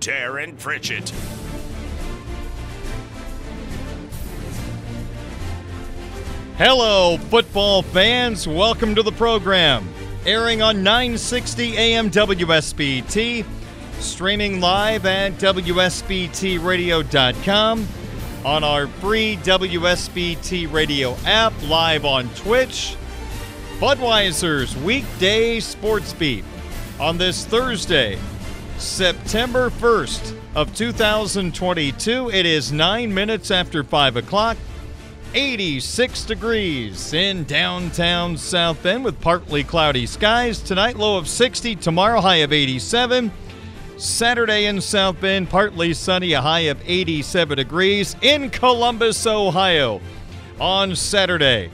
Darren Pritchett. Hello, football fans. Welcome to the program. Airing on 960 AM WSBT, streaming live at WSBTRadio.com, on our free WSBT radio app, live on Twitch. Budweiser's weekday sports beat on this Thursday, September 1st of 2022. It is nine minutes after 5 o'clock. 86 degrees in downtown South Bend with partly cloudy skies. Tonight, low of 60. Tomorrow, high of 87. Saturday in South Bend, partly sunny, a high of 87 degrees. In Columbus, Ohio, on Saturday,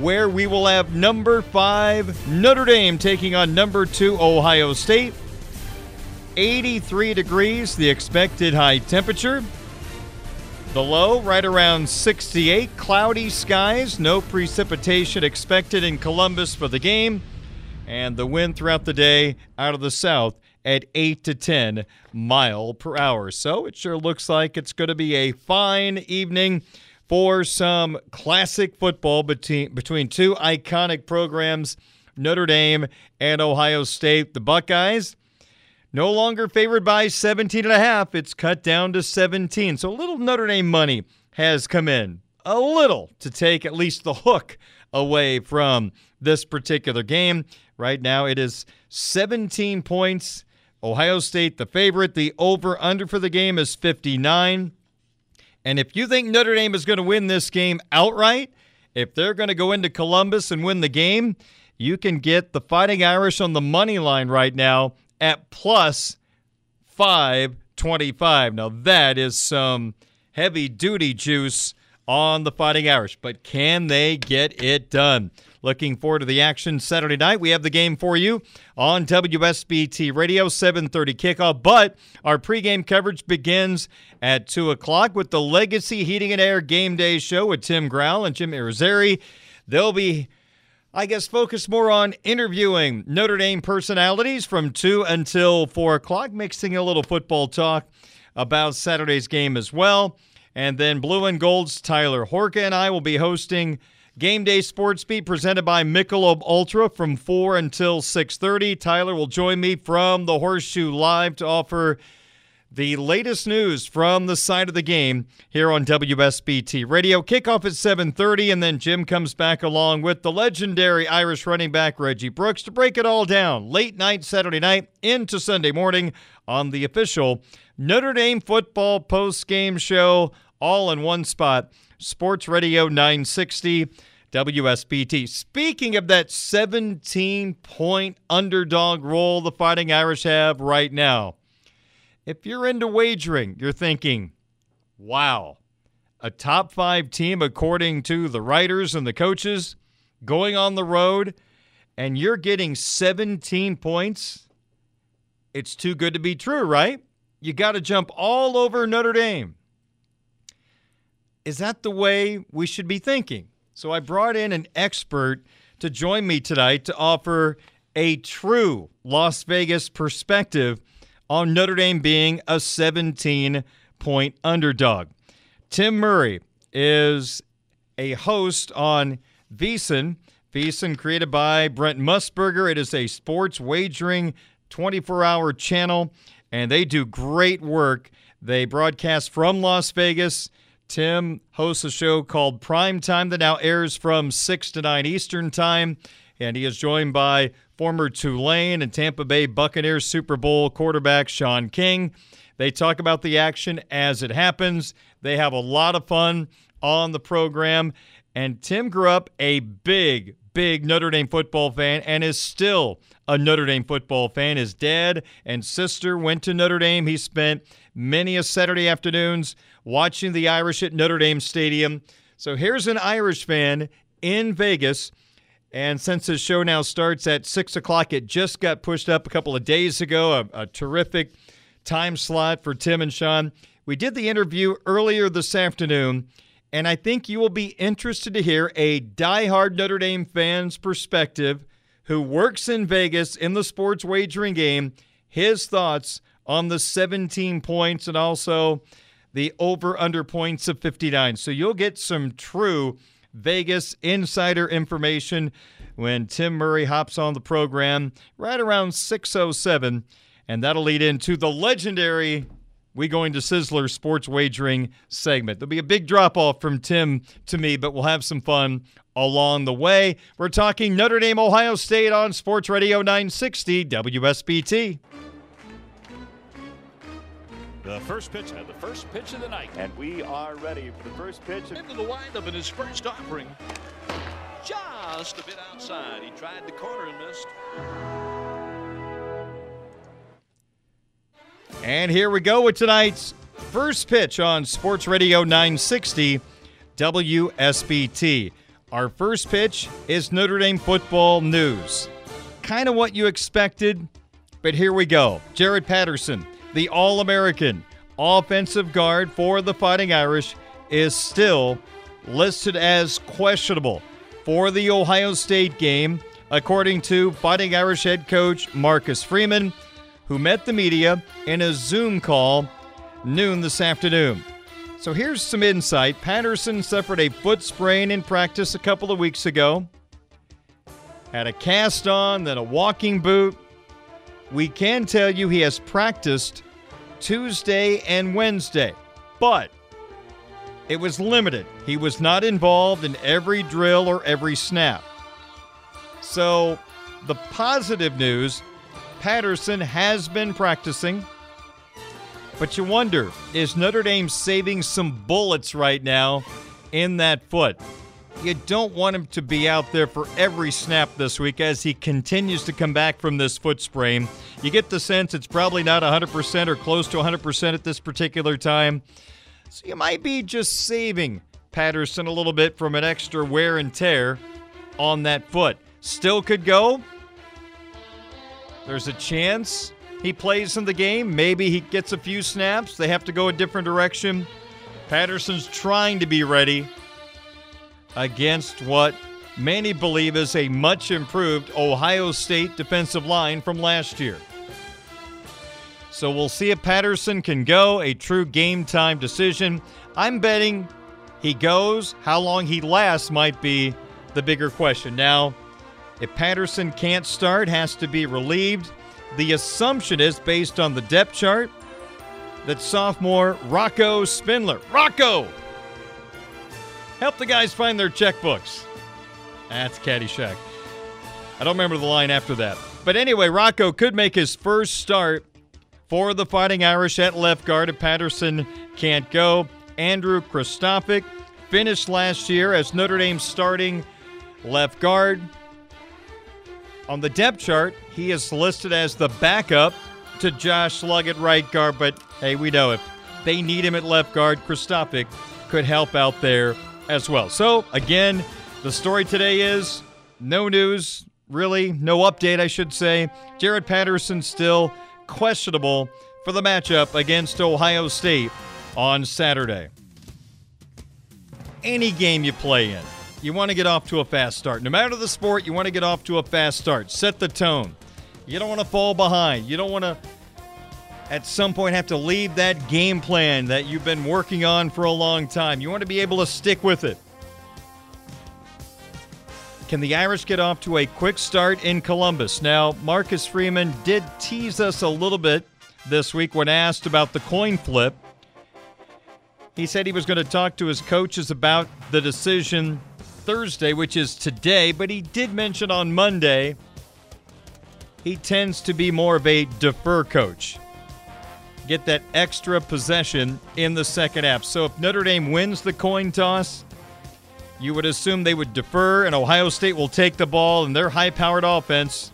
where we will have number five Notre Dame taking on number two Ohio State. 83 degrees, the expected high temperature. The low right around 68. Cloudy skies, no precipitation expected in Columbus for the game. And the wind throughout the day out of the south at 8 to 10 mile per hour. So it sure looks like it's going to be a fine evening for some classic football between between two iconic programs, Notre Dame and Ohio State. The Buckeyes no longer favored by 17 and a half. It's cut down to 17. So a little Notre Dame money has come in. A little to take at least the hook away from this particular game. Right now it is 17 points. Ohio State the favorite. The over under for the game is 59. And if you think Notre Dame is going to win this game outright, if they're going to go into Columbus and win the game, you can get the Fighting Irish on the money line right now at plus 525. Now, that is some heavy duty juice on the Fighting Irish, but can they get it done? Looking forward to the action Saturday night. We have the game for you on WSBT Radio, 7:30 kickoff. But our pregame coverage begins at two o'clock with the Legacy Heating and Air Game Day Show with Tim Growl and Jim Irizarry. They'll be I guess, focus more on interviewing Notre Dame personalities from 2 until 4 o'clock, mixing a little football talk about Saturday's game as well. And then Blue and Gold's Tyler Horka and I will be hosting Game Day Sports Beat presented by Michelob Ultra from 4 until 6.30. Tyler will join me from the Horseshoe Live to offer the latest news from the side of the game here on WSBT Radio. Kickoff at 7:30 and then Jim comes back along with the legendary Irish running back Reggie Brooks to break it all down. Late night Saturday night into Sunday morning on the official Notre Dame football post-game show all in one spot. Sports Radio 960 WSBT. Speaking of that 17 point underdog role the Fighting Irish have right now, if you're into wagering, you're thinking, wow, a top five team according to the writers and the coaches going on the road, and you're getting 17 points. It's too good to be true, right? You got to jump all over Notre Dame. Is that the way we should be thinking? So I brought in an expert to join me tonight to offer a true Las Vegas perspective on Notre Dame being a 17 point underdog. Tim Murray is a host on VSiN. VSiN created by Brent Musburger. It is a sports wagering 24 hour channel, and they do great work. They broadcast from Las Vegas. Tim hosts a show called Prime Time that now airs from 6 to 9 Eastern Time, and he is joined by former Tulane and Tampa Bay Buccaneers Super Bowl quarterback Shaun King. They talk about the action as it happens. They have a lot of fun on the program. And Tim grew up a big, big Notre Dame football fan and is still a Notre Dame football fan. His dad and sister went to Notre Dame. He spent many a Saturday afternoons watching the Irish at Notre Dame Stadium. So here's an Irish fan in Vegas and since his show now starts at 6 o'clock, it just got pushed up a couple of days ago. A, a, terrific time slot for Tim and Sean. We did the interview earlier this afternoon, and I think you will be interested to hear a die-hard Notre Dame fan's perspective who works in Vegas in the sports wagering game, his thoughts on the 17 points and also the over under points of 59. So you'll get some true Vegas insider information when Tim Murray hops on the program right around 607 and that'll lead into the legendary we going to Sizzler sports wagering segment. There'll be a big drop off from Tim to me, but we'll have some fun along the way. We're talking Notre Dame Ohio State on Sports Radio 960 WSBT. The first pitch and the first pitch of the night. And we are ready for the first pitch. Into the windup in his first offering. Just a bit outside. He tried the corner and missed. And here we go with tonight's first pitch on Sports Radio 960 WSBT. Our first pitch is Notre Dame football news. Kind of what you expected, but here we go. Jarrett Patterson the All American offensive guard for the Fighting Irish, is still listed as questionable for the Ohio State game, according to Fighting Irish head coach Marcus Freeman, who met the media in a Zoom call noon this afternoon. So here's some insight. Patterson suffered a foot sprain in practice a couple of weeks ago, had a cast on, then a walking boot, we can tell you he has practiced Tuesday and Wednesday, but it was limited. He was not involved in every drill or every snap. So, the positive news Patterson has been practicing. But you wonder, is Notre Dame saving some bullets right now in that foot? You don't want him to be out there for every snap this week as he continues to come back from this foot sprain. You get the sense it's probably not 100% or close to 100% at this particular time. So you might be just saving Patterson a little bit from an extra wear and tear on that foot. Still could go. There's a chance he plays in the game. Maybe he gets a few snaps. They have to go a different direction. Patterson's trying to be ready against what many believe is a much improved Ohio State defensive line from last year. So we'll see if Patterson can go, a true game time decision. I'm betting he goes. How long he lasts might be the bigger question. Now, if Patterson can't start, has to be relieved. The assumption is based on the depth chart that sophomore Rocco Spindler, Rocco, Help the guys find their checkbooks. That's Caddyshack. I don't remember the line after that. But anyway, Rocco could make his first start for the Fighting Irish at left guard if Patterson can't go. Andrew Kristofic finished last year as Notre Dame's starting left guard. On the depth chart, he is listed as the backup to Josh Lugg at right guard, but hey, we know if they need him at left guard, Kristofic could help out there as well. So, again, the story today is no news, really, no update, I should say. Jarrett Patterson still questionable for the matchup against Ohio State on Saturday. Any game you play in, you want to get off to a fast start. No matter the sport, you want to get off to a fast start. Set the tone. You don't want to fall behind. You don't want to, at some point, have to leave that game plan that you've been working on for a long time. You want to be able to stick with it. Can the Irish get off to a quick start in Columbus? Now, Marcus Freeman did tease us a little bit this week when asked about the coin flip. He said he was going to talk to his coaches about the decision Thursday, which is today, but he did mention on Monday he tends to be more of a defer coach. Get that extra possession in the second half. So if Notre Dame wins the coin toss, you would assume they would defer, and Ohio State will take the ball, and their high powered offense,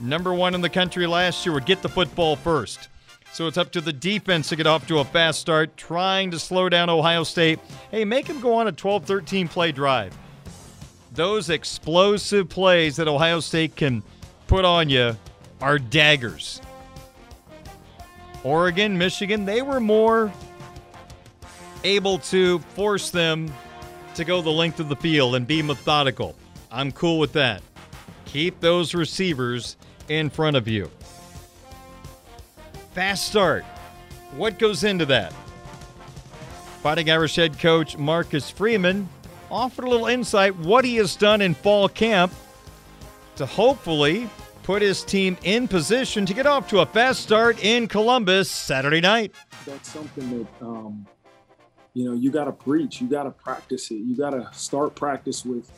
number one in the country last year, would get the football first. So it's up to the defense to get off to a fast start, trying to slow down Ohio State. Hey, make them go on a 12 13 play drive. Those explosive plays that Ohio State can put on you are daggers. Oregon, Michigan, they were more able to force them to go the length of the field and be methodical. I'm cool with that. Keep those receivers in front of you. Fast start. What goes into that? Fighting Irish head coach Marcus Freeman offered a little insight what he has done in fall camp to hopefully put his team in position to get off to a fast start in Columbus Saturday night. That's something that um, you know you got to preach. You got to practice it. You got to start practice with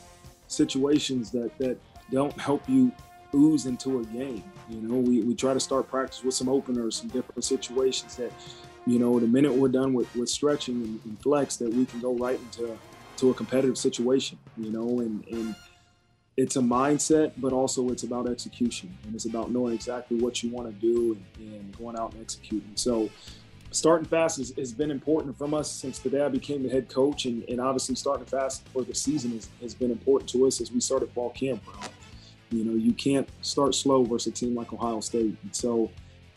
situations that that don't help you ooze into a game. You know, we, we try to start practice with some openers, some different situations that, you know, the minute we're done with, with stretching and, and flex, that we can go right into to a competitive situation, you know, and, and it's a mindset, but also it's about execution and it's about knowing exactly what you want to do and, and going out and executing. So starting fast has, has, been important from us since the day I became the head coach and, and obviously starting fast for the season has, has, been important to us as we started fall camp. You know, you can't start slow versus a team like Ohio State. And so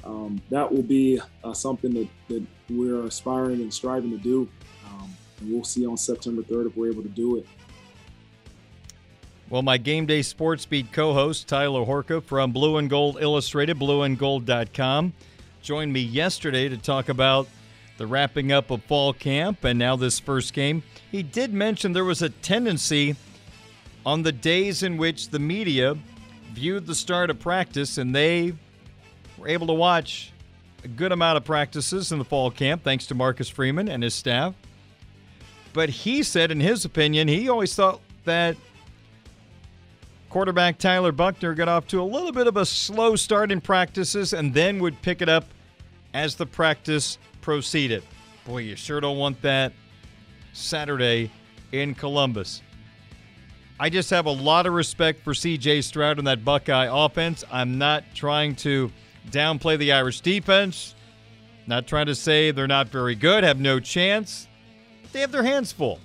um, that will be uh, something that, that we're aspiring and striving to do. Um, and we'll see on September 3rd if we're able to do it. Well, my game day sports beat co host, Tyler Horka from Blue and Gold Illustrated, blueandgold.com, joined me yesterday to talk about the wrapping up of fall camp and now this first game. He did mention there was a tendency on the days in which the media viewed the start of practice and they were able to watch a good amount of practices in the fall camp thanks to Marcus Freeman and his staff. But he said, in his opinion, he always thought that quarterback Tyler Buchner got off to a little bit of a slow start in practices and then would pick it up as the practice proceeded. Boy, you sure don't want that Saturday in Columbus. I just have a lot of respect for CJ Stroud and that Buckeye offense. I'm not trying to downplay the Irish defense, not trying to say they're not very good, have no chance. They have their hands full.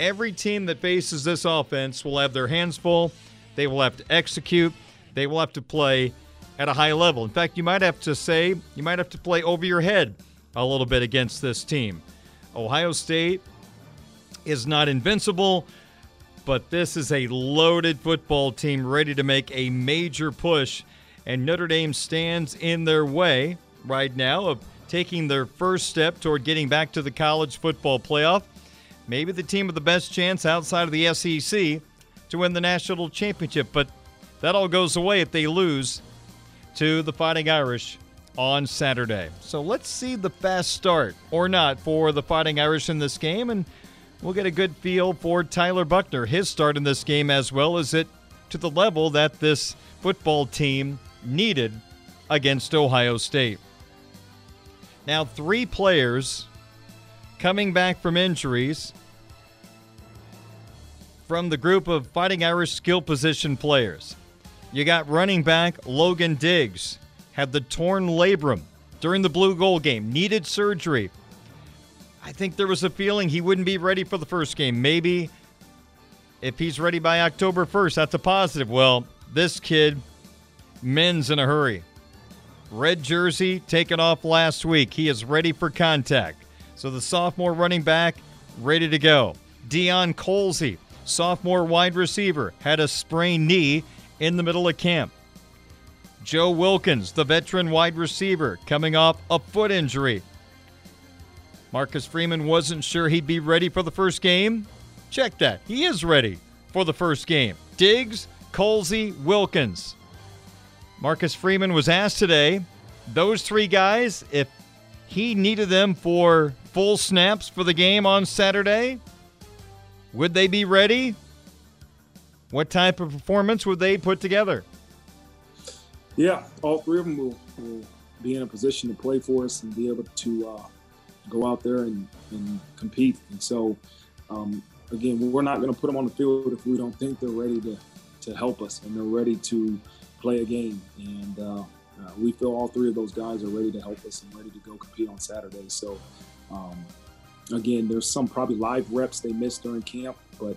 Every team that faces this offense will have their hands full. They will have to execute, they will have to play at a high level. In fact, you might have to say, you might have to play over your head a little bit against this team. Ohio State is not invincible but this is a loaded football team ready to make a major push, and Notre Dame stands in their way right now of taking their first step toward getting back to the college football playoff. Maybe the team with the best chance outside of the SEC to win the national championship, but that all goes away if they lose to the Fighting Irish on Saturday. So let's see the fast start or not for the Fighting Irish in this game and we'll get a good feel for Tyler Buchner, his start in this game, as well as it to the level that this football team needed against Ohio State. Now, three players coming back from injuries. From the group of Fighting Irish skill position players. You got running back Logan Diggs, had the torn labrum during the Blue-Gold game, needed surgery. I think there was a feeling he wouldn't be ready for the first game. Maybe if he's ready by October 1st, that's a positive. Well, this kid mends in a hurry. Red jersey taken off last week. He is ready for contact. So the sophomore running back ready to go. Deion Colzie, sophomore wide receiver, had a sprained knee in the middle of camp. Joe Wilkins, the veteran wide receiver, coming off a foot injury. Marcus Freeman wasn't sure he'd be ready for the first game. Check that. He is ready for the first game. Diggs, Colzie, Wilkins. Marcus Freeman was asked today, those three guys, if he needed them for full snaps for the game on Saturday, would they be ready? What type of performance would they put together? Yeah, all three of them will, will be in a position to play for us and be able to uh, go out there and, and compete. And so, um, again, we're not going to put them on the field if we don't think they're ready to, to help us and they're ready to play a game. And uh, uh, we feel all three of those guys are ready to help us and ready to go compete on Saturday. So, um, again, there's some probably live reps they missed during camp, but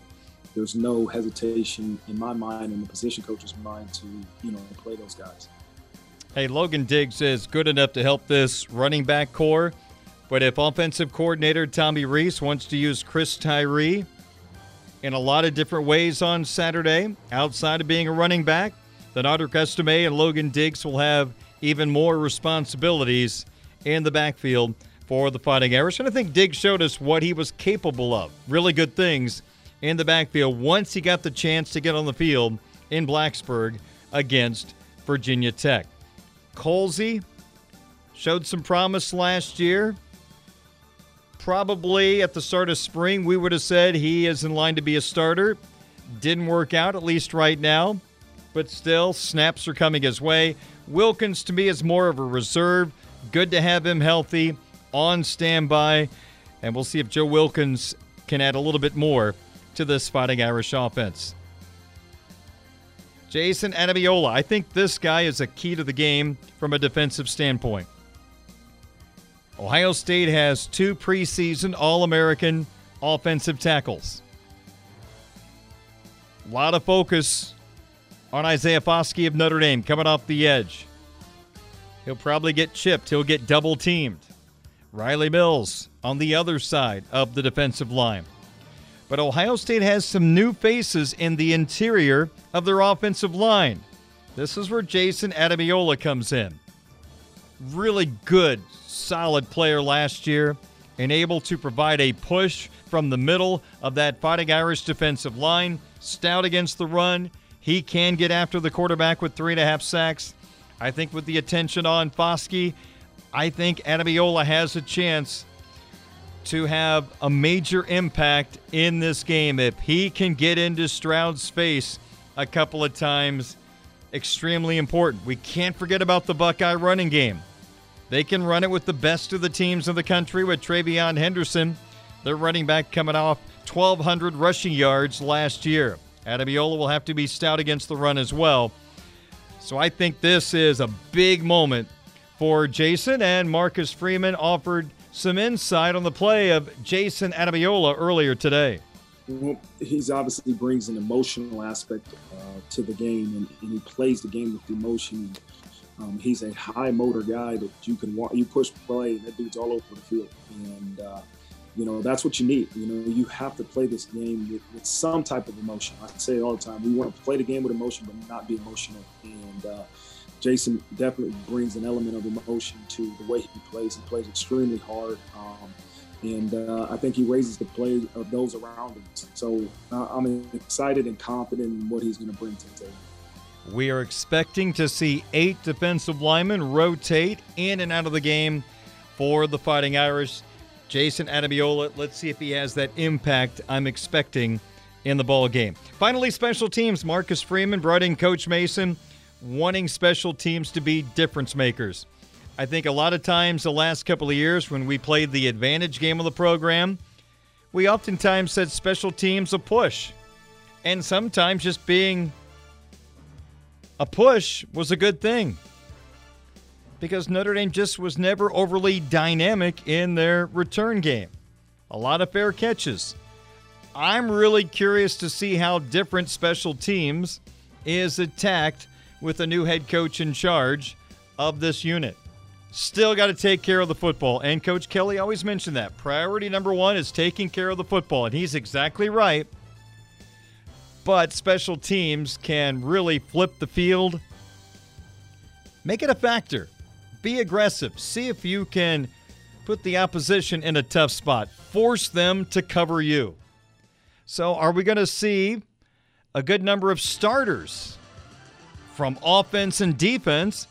there's no hesitation in my mind and the position coach's mind to you know play those guys. Hey, Logan Diggs is good enough to help this running back corps, but if offensive coordinator Tommy Rees wants to use Chris Tyree in a lot of different ways on Saturday, outside of being a running back, then Audric Estime and Logan Diggs will have even more responsibilities in the backfield for the Fighting Irish. And I think Diggs showed us what he was capable of. Really good things in the backfield once he got the chance to get on the field in Blacksburg against Virginia Tech. Colzie showed some promise last year. Probably at the start of spring, we would have said he is in line to be a starter. Didn't work out, at least right now, but still, snaps are coming his way. Wilkins, to me, is more of a reserve. Good to have him healthy, on standby, and we'll see if Joe Wilkins can add a little bit more to this Fighting Irish offense. Jayson Ademilola, I think this guy is a key to the game from a defensive standpoint. Ohio State has two preseason All American offensive tackles. A lot of focus on Isaiah Foskey of Notre Dame coming off the edge. He'll probably get chipped, he'll get double teamed. Rylie Mills on the other side of the defensive line. But Ohio State has some new faces in the interior of their offensive line. This is where Jayson Ademilola comes in. Really good, solid player last year and able to provide a push from the middle of that Fighting Irish defensive line. Stout against the run. He can get after the quarterback with three and a half sacks. I think with the attention on Foskey, I think Ademilola has a chance to have a major impact in this game. If he can get into Stroud's face a couple of times, extremely important. We can't forget about the Buckeye running game. They can run it with the best of the teams in the country with TreVeyon Henderson, their running back coming off 1,200 rushing yards last year. Ademilola will have to be stout against the run as well. So I think this is a big moment for Jayson, and Marcus Freeman offered some insight on the play of Jayson Ademilola earlier today. Well, he's obviously brings an emotional aspect uh, to the game, and, and, he plays the game with emotion. Um, he's a high motor guy that you can walk, you push play, that dude's all over the field, and uh, you know that's what you need. You know, you have to play this game with, with, some type of emotion. I say it all the time. We want to play the game with emotion, but not be emotional. And uh, Jayson definitely brings an element of emotion to the way he plays. He plays extremely hard, um, and uh, I think he raises the play of those around him. So uh, I'm excited and confident in what he's going to bring to the table. We are expecting to see eight defensive linemen rotate in and out of the game for the Fighting Irish. Jayson Ademilola, let's see if he has that impact I'm expecting in the ball game. Finally, special teams. Marcus Freeman brought in Coach Mason wanting special teams to be difference makers. I think a lot of times the last couple of years when we played the advantage game of the program, we oftentimes said special teams a push. And sometimes just being a push was a good thing because Notre Dame just was never overly dynamic in their return game. A lot of fair catches. I'm really curious to see how different special teams is attacked with a new head coach in charge of this unit. Still got to take care of the football. And Coach Kelly always mentioned that. Priority number one is taking care of the football. And he's exactly right. But special teams can really flip the field. Make it a factor. Be aggressive. See if you can put the opposition in a tough spot. Force them to cover you. So, are we going to see a good number of starters from offense and defense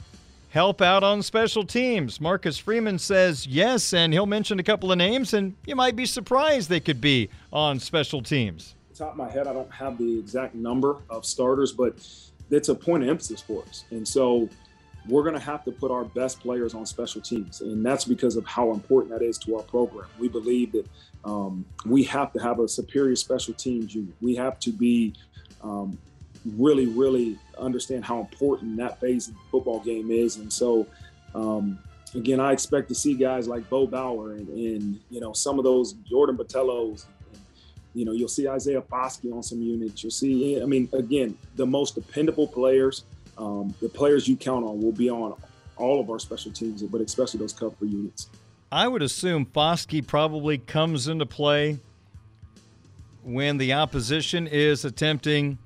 help out on special teams? Marcus Freeman says yes, and he'll mention a couple of names, and you might be surprised they could be on special teams. Top of my head, I don't have the exact number of starters, but it's a point of emphasis for us. And so we're going to have to put our best players on special teams. And that's because of how important that is to our program. We believe that um, we have to have a superior special teams unit. We have to be um, really, really understand how important that phase of the football game is. And so, um, again, I expect to see guys like Bo Bauer and, and you know, some of those Jordan Botelhos. you know, you'll see Isaiah Foskey on some units. You'll see, I mean, again, the most dependable players, um, the players you count on will be on all of our special teams, but especially those cover units. I would assume Foskey probably comes into play when the opposition is attempting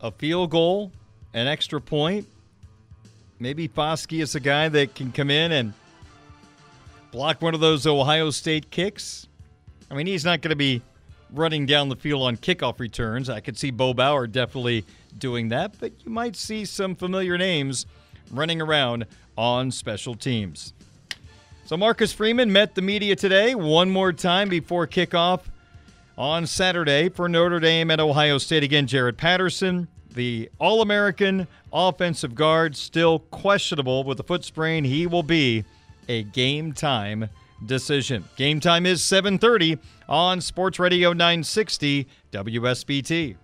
a field goal, an extra point. Maybe Foskey is a guy that can come in and block one of those Ohio State kicks. I mean, he's not going to be running down the field on kickoff returns. I could see Bo Bauer definitely doing that, but you might see some familiar names running around on special teams. So Marcus Freeman met the media today one more time before kickoff on Saturday for Notre Dame and Ohio State. Again, Jarrett Patterson, the All American offensive guard, still questionable with a foot sprain. He will be a game time decision. Game time is 7:30 on Sports Radio 960 WSBT.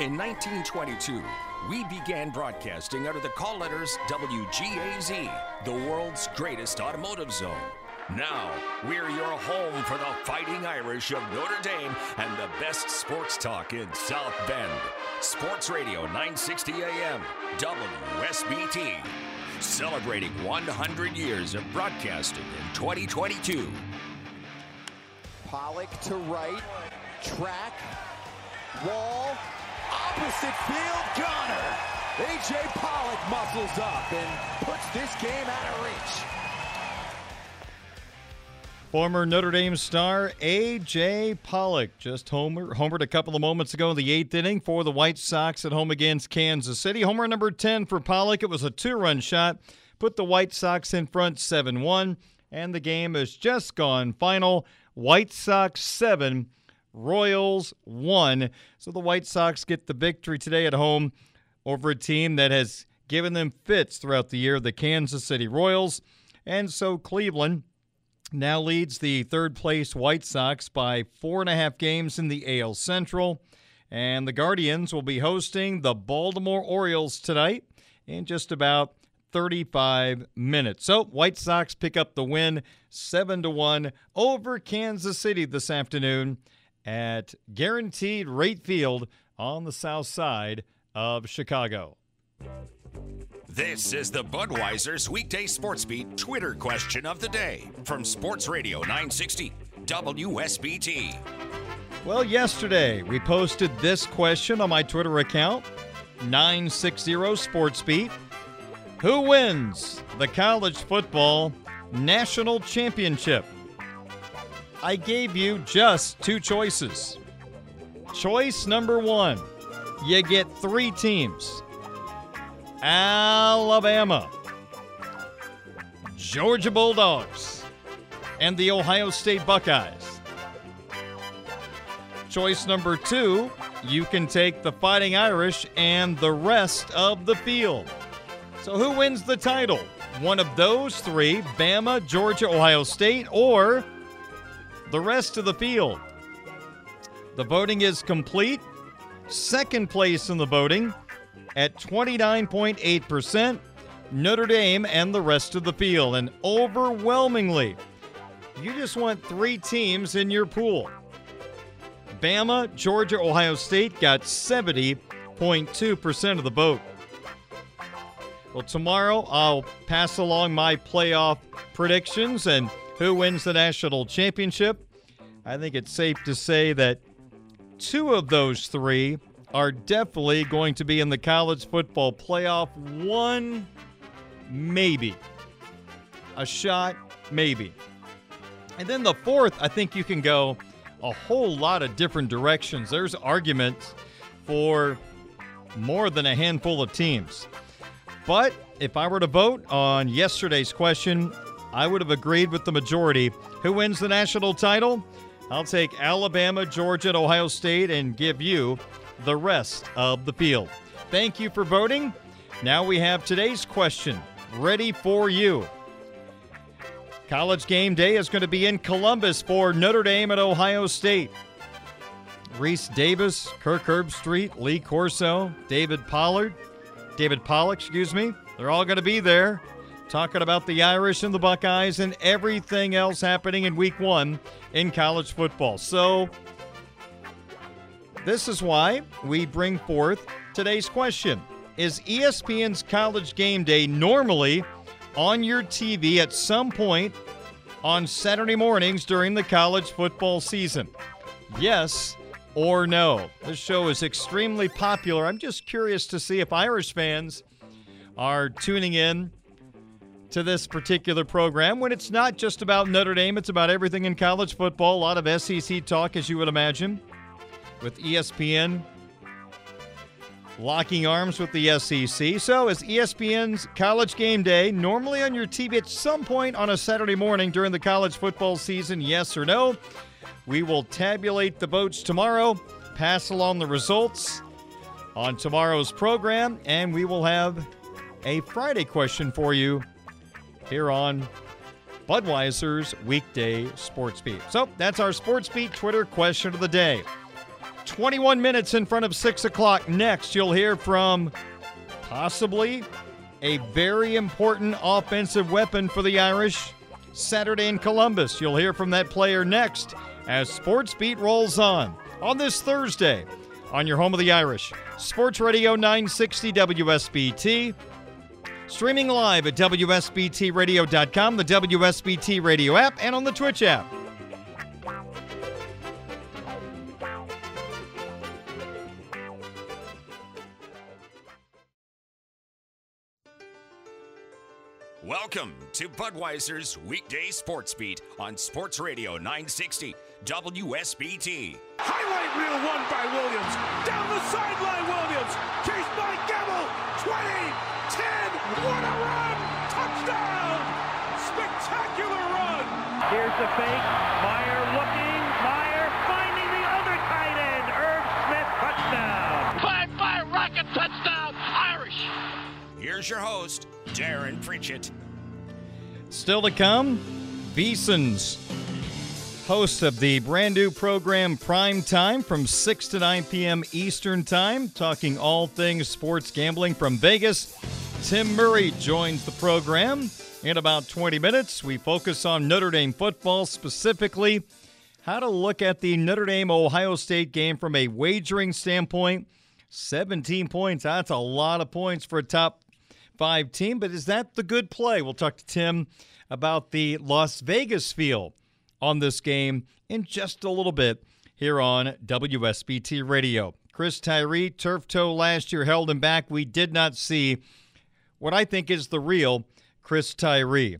In 1922, we began broadcasting under the call letters WGAZ, the world's greatest automotive zone. Now, we're your home for the Fighting Irish of Notre Dame and the best sports talk in South Bend. Sports Radio 960 AM, WSBT. Celebrating 100 years of broadcasting in 2022. Pollock to right, track, wall, opposite field, Gunner. A.J. Pollock muscles up and puts this game out of reach. Former Notre Dame star A.J. Pollock just homer, homered a couple of moments ago in the eighth inning for the White Sox at home against Kansas City. Homer number 10 for Pollock. It was a two run shot, put the White Sox in front 7 1, and the game has just gone final. White Sox 7, Royals 1. So the White Sox get the victory today at home over a team that has given them fits throughout the year, the Kansas City Royals. And so Cleveland now leads the third place White Sox by four and a half games in the AL Central. And the Guardians will be hosting the Baltimore Orioles tonight in just about 35 minutes. So, White Sox pick up the win 7 to 1 over Kansas City this afternoon at Guaranteed Rate Field on the south side of Chicago. This is the Budweiser's weekday sports beat Twitter question of the day from Sports Radio 960 WSBT. Well, yesterday we posted this question on my Twitter account 960 SportsBeat. Who wins the college football national championship? I gave you just two choices. Choice number one you get three teams Alabama, Georgia Bulldogs, and the Ohio State Buckeyes. Choice number two, you can take the Fighting Irish and the rest of the field. So, who wins the title? One of those three Bama, Georgia, Ohio State, or the rest of the field. The voting is complete. Second place in the voting at 29.8%, Notre Dame and the rest of the field. And overwhelmingly, you just want three teams in your pool. Bama, Georgia, Ohio State got 70.2% of the vote. Well, tomorrow I'll pass along my playoff predictions and who wins the national championship. I think it's safe to say that two of those three are definitely going to be in the college football playoff. One, maybe. A shot, maybe. And then the fourth, I think you can go a whole lot of different directions. There's arguments for more than a handful of teams. But if I were to vote on yesterday's question, I would have agreed with the majority. Who wins the national title? I'll take Alabama, Georgia, and Ohio State and give you the rest of the field. Thank you for voting. Now we have today's question ready for you. College game day is going to be in Columbus for Notre Dame and Ohio State. Rece Davis, Kirk Herbstreit, Lee Corso, David Pollard, David Pollack, excuse me. They're all going to be there talking about the Irish and the Buckeyes and everything else happening in week one in college football. So, this is why we bring forth today's question Is ESPN's college game day normally on your TV at some point on Saturday mornings during the college football season? Yes or no? This show is extremely popular. I'm just curious to see if Irish fans are tuning in to this particular program when it's not just about Notre Dame, it's about everything in college football. A lot of SEC talk, as you would imagine, with ESPN locking arms with the SEC. So, is ESPN's college game day normally on your TV at some point on a Saturday morning during the college football season? Yes or no? We will tabulate the votes tomorrow, pass along the results on tomorrow's program, and we will have a Friday question for you here on Budweiser's weekday sports beat. So that's our sports beat Twitter question of the day. 21 minutes in front of 6 o'clock. Next, you'll hear from possibly a very important offensive weapon for the Irish Saturday in Columbus. You'll hear from that player next as Sports Beat rolls on on this Thursday on your home of the Irish. Sports Radio 960 WSBT. Streaming live at WSBTRadio.com, the WSBT Radio app, and on the Twitch app. Welcome to Budweiser's weekday sports beat on Sports Radio 960 WSBT. Highlight reel won by Williams. Down the sideline, Williams. Chased by Gamble. 20, 10. What a run! Touchdown! Spectacular run! Here's the fake. Mirer looking. Mirer finding the other tight end. Irv Smith touchdown. Five five rocket touchdown. Irish. Here's your host, Darren Pritchett. Still to come, VSiN's host of the brand new program Prime Time from 6 to 9 p.m. Eastern Time, talking all things sports gambling from Vegas. Tim Murray joins the program in about 20 minutes. We focus on Notre Dame football, specifically how to look at the Notre Dame Ohio State game from a wagering standpoint. 17 points, that's a lot of points for a top five team, but is that the good play? We'll talk to Tim about the Las Vegas feel on this game in just a little bit here on WSBT Radio. Chris Tyree, turf toe last year held him back. We did not see what I think is the real Chris Tyree.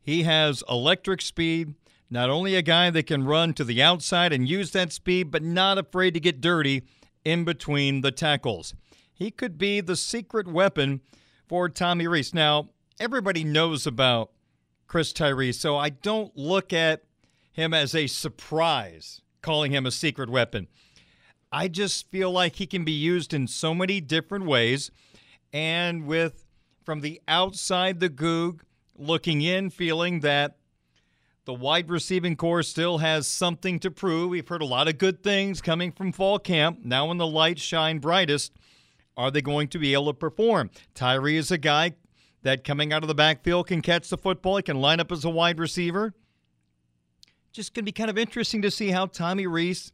He has electric speed, not only a guy that can run to the outside and use that speed, but not afraid to get dirty in between the tackles. He could be the secret weapon for Tommy Rees. Now, everybody knows about Chris Tyree, so I don't look at him as a surprise, calling him a secret weapon. I just feel like he can be used in so many different ways. And with from the outside the Goog looking in, feeling that The wide receiving corps still has something to prove. We've heard a lot of good things coming from fall camp. Now, when the lights shine brightest, are they going to be able to perform? Tyree is a guy that coming out of the backfield can catch the football. He can line up as a wide receiver. Just going to be kind of interesting to see how Tommy Rees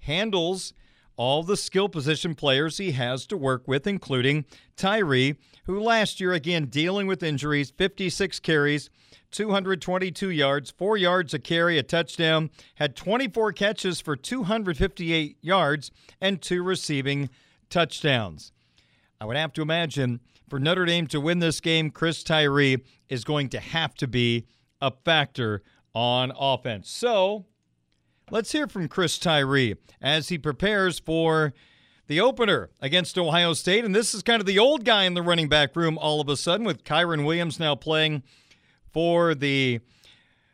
handles all the skill position players he has to work with, including Tyree, who last year, again, dealing with injuries, 56 carries, 222 yards, four yards a carry, a touchdown, had 24 catches for 258 yards, and two receiving touchdowns. I would have to imagine for Notre Dame to win this game, Chris Tyree is going to have to be a factor on offense. So let's hear from Chris Tyree as he prepares for the opener against Ohio State. And this is kind of the old guy in the running back room all of a sudden with Kyren Williams now playing for the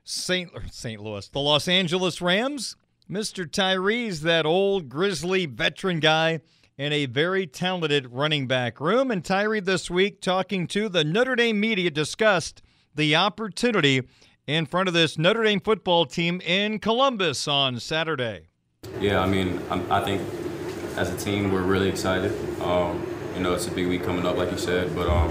St. St. Louis, the Los Angeles Rams. Mr. Tyree's that old grizzly veteran guy in a very talented running back room. And Tyree this week talking to the Notre Dame media discussed the opportunity in front of this Notre Dame football team in Columbus on Saturday. Yeah, I mean, I'm, i think as a team we're really excited. Um, you know, it's a big week coming up, like you said, but um,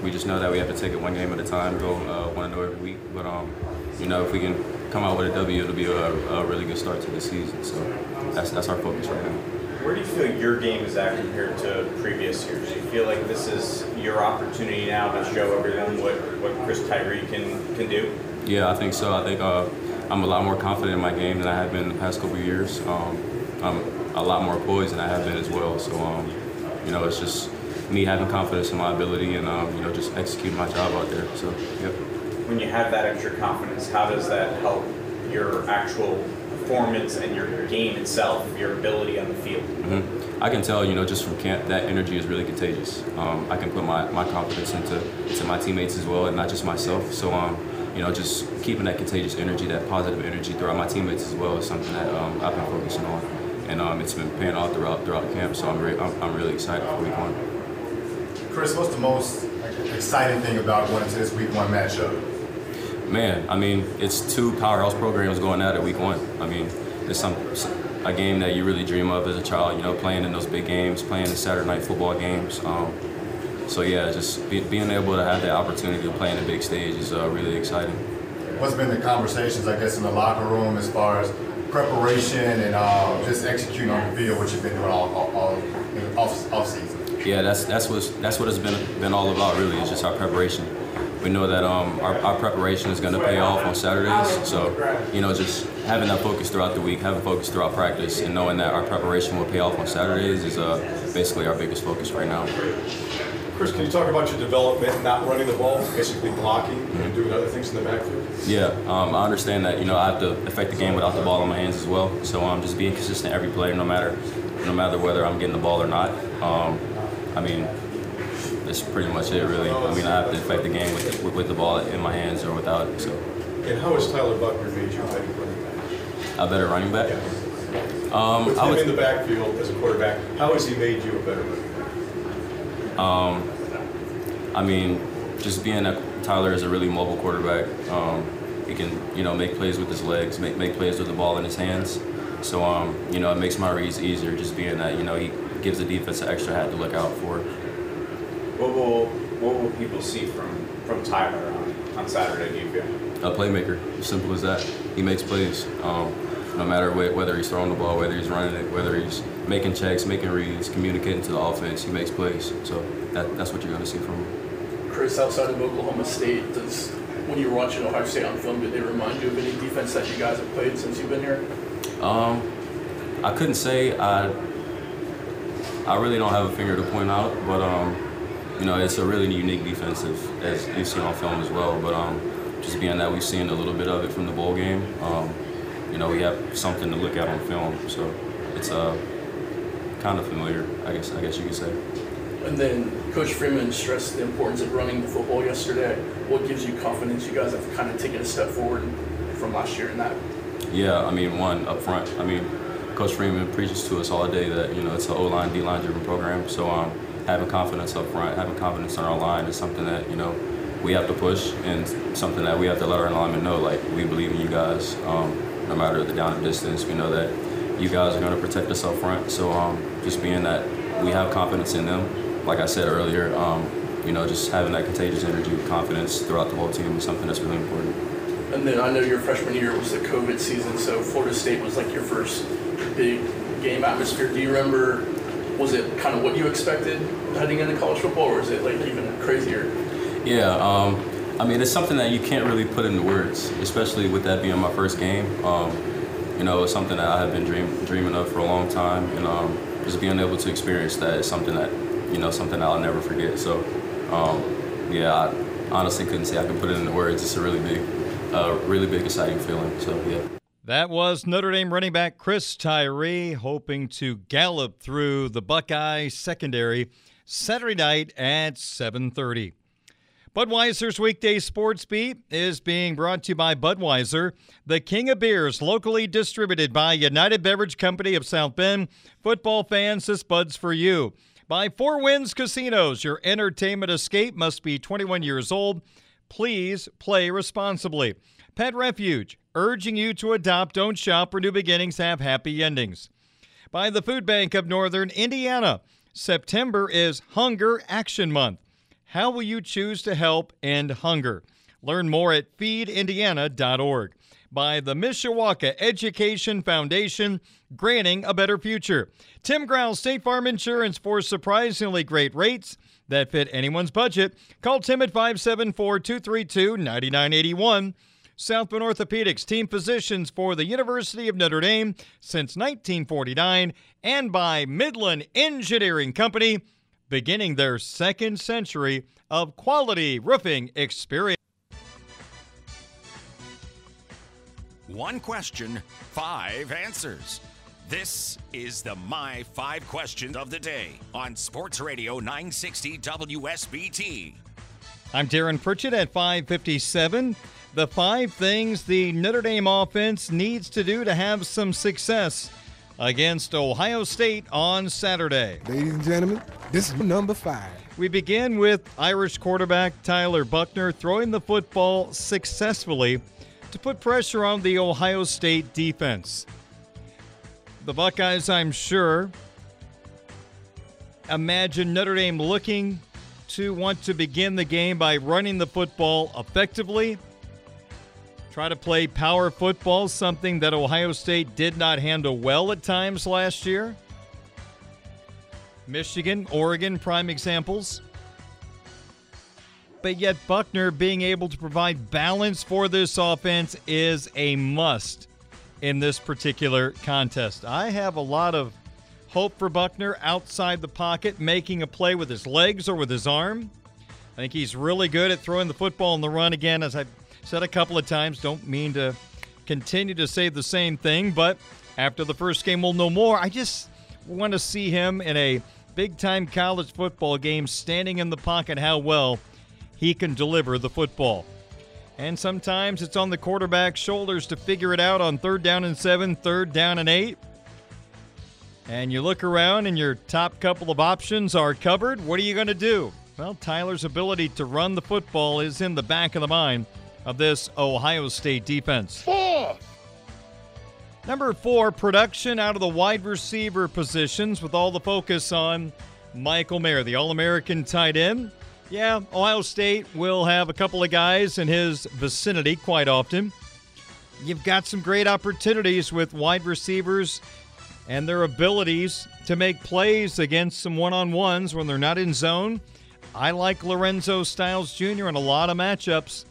we just know that we have to take it one game at a time, go uh, one and zero every week. But um, you know, if we can come out with a W, it'll be a, a really good start to the season. So that's that's our focus right now. Where do you feel your game is at compared to previous years? Do you feel like this is your opportunity now to show everyone what, what Chris Tyree can, can do? Yeah, I think so. I think uh, I'm a lot more confident in my game than I have been in the past couple years. Um, I'm a lot more poised than I have been as well. So, um, you know, it's just me having confidence in my ability and, um, you know, just executing my job out there. So, yep. When you have that extra confidence, how does that help your actual performance and your game itself, your ability on the field? Mm-hmm. I can tell, you know, just from camp, that energy is really contagious. Um, I can put my, my confidence into, into my teammates as well, and not just myself. So, um, you know, just keeping that contagious energy, that positive energy throughout my teammates as well is something that um, I've been focusing on, and um, it's been paying off throughout throughout camp. So I'm, re- I'm, I'm really excited for week one. Chris, what's the most exciting thing about going into this week one matchup? Man, I mean, it's two powerhouse programs going at it week one. I mean, it's some a game that you really dream of as a child. You know, playing in those big games, playing the Saturday night football games. Um, so yeah, just be, being able to have the opportunity to play in the big stage is uh, really exciting. What's been the conversations, I guess, in the locker room as far as preparation and uh, just executing on the field, what you've been doing all, all, all off, off season? Yeah, that's that's what that's what it's been been all about. Really, it's just our preparation we know that um, our, our, preparation is going to pay off on Saturdays. So, you know, just having that focus throughout the week, having focus throughout practice, and knowing that our preparation will pay off on Saturdays is uh, basically our biggest focus right now. Chris, can you talk about your development, not running the ball, basically blocking mm-hmm. and doing other things in the backfield? Yeah, um, I understand that. You know, I have to affect the game without the ball in my hands as well. So I'm um, just being consistent every play, no matter, no matter whether I'm getting the ball or not. Um, I mean, that's pretty much it, really. I mean, I have to affect the game with the, with the ball in my hands or without it. So. And how has Tyler Buchner made you a better running back? A better running back? Yeah. Um, with him was, in the backfield as a quarterback, how has he made you a better running back? Um, I mean, just being that Tyler is a really mobile quarterback. Um, he can, you know, make plays with his legs, make make plays with the ball in his hands. So, um, you know, it makes my reads easier just being that, you know, he gives the defense an extra hat to look out for. What will what will people see from from Tyler on, on Saturday? Do you feel? A playmaker, simple as that. He makes plays. Um, no matter whether he's throwing the ball, whether he's running it, whether he's making checks, making reads, communicating to the offense, he makes plays. So that, that's what you're going to see from him. Chris, outside of Oklahoma State, does when you were watching Ohio State on film, did they remind you of any defense that you guys have played since you've been here? Um, I couldn't say. I I really don't have a finger to point out, but um, you know, it's a really unique defensive as you see on film as well. But um, just being that we've seen a little bit of it from the bowl game, um, you know, we have something to look at on film. So it's uh, kind of familiar, I guess. I guess you could say. And then Coach Freeman stressed the importance of running the football yesterday. What gives you confidence you guys have kind of taken a step forward from last year in that? Yeah, I mean, one up front. I mean, Coach Freeman preaches to us all day that you know it's an O line, D line driven program. So um, having confidence up front, having confidence on our line is something that you know we have to push and something that we have to let our alignment know. Like we believe in you guys, um, no matter the down and distance. We know that you guys are going to protect us up front. So um, just being that we have confidence in them, like I said earlier, um, you know, just having that contagious energy, confidence throughout the whole team is something that's really important. And then I know your freshman year was the COVID season, so Florida State was like your first big game atmosphere. Do you remember? Was it kind of what you expected heading into college football, or is it like even crazier? Yeah, um, I mean, it's something that you can't really put into words, especially with that being my first game. Um, you know, it's something that I have been dream, dreaming of for a long time, and um, just being able to experience that is something that, you know, something I'll never forget. So, um, yeah, I honestly couldn't say I could put it into words. It's a really big, uh, really big, exciting feeling. So, yeah. That was Notre Dame running back Chris Tyree hoping to gallop through the Buckeye secondary Saturday night at 7:30. Budweiser's weekday sports beat is being brought to you by Budweiser, the king of beers, locally distributed by United Beverage Company of South Bend. Football fans, this Bud's for you. By Four Winds Casinos, your entertainment escape must be 21 years old. Please play responsibly. Pet Refuge, urging you to adopt, don't shop, or new beginnings have happy endings. By the Food Bank of Northern Indiana, September is Hunger Action Month. How will you choose to help end hunger? Learn more at feedindiana.org. By the Mishawaka Education Foundation, granting a better future. Tim Growl State Farm Insurance for surprisingly great rates that fit anyone's budget. Call Tim at 574 232 9981. South Bend Orthopedics, team physicians for the University of Notre Dame since 1949, and by Midland Engineering Company beginning their second century of quality roofing experience. One question, five answers. This is the My Five Questions of the Day on Sports Radio 960 WSBT. I'm Darren Pritchett at 557. The five things the Notre Dame offense needs to do to have some success against Ohio State on Saturday. Ladies and gentlemen, this is number five. We begin with Irish quarterback Tyler Buchner throwing the football successfully to put pressure on the Ohio State defense. The Buckeyes, I'm sure, imagine Notre Dame looking to want to begin the game by running the football effectively. Try to play power football, something that Ohio State did not handle well at times last year. Michigan, Oregon, prime examples. But yet, Buchner being able to provide balance for this offense is a must in this particular contest. I have a lot of hope for Buchner outside the pocket, making a play with his legs or with his arm. I think he's really good at throwing the football in the run again, as I've said a couple of times. Don't mean to continue to say the same thing, but after the first game, we'll know more. I just want to see him in a big time college football game standing in the pocket, how well he can deliver the football. And sometimes it's on the quarterback's shoulders to figure it out on third down and seven, third down and eight. And you look around and your top couple of options are covered. What are you going to do? Well, Tyler's ability to run the football is in the back of the mind of this Ohio State defense. Four. Number four, production out of the wide receiver positions with all the focus on Michael Mayer, the All American tight end. Yeah, Ohio State will have a couple of guys in his vicinity quite often. You've got some great opportunities with wide receivers and their abilities to make plays against some one on ones when they're not in zone. I like Lorenzo Styles Jr. in a lot of matchups.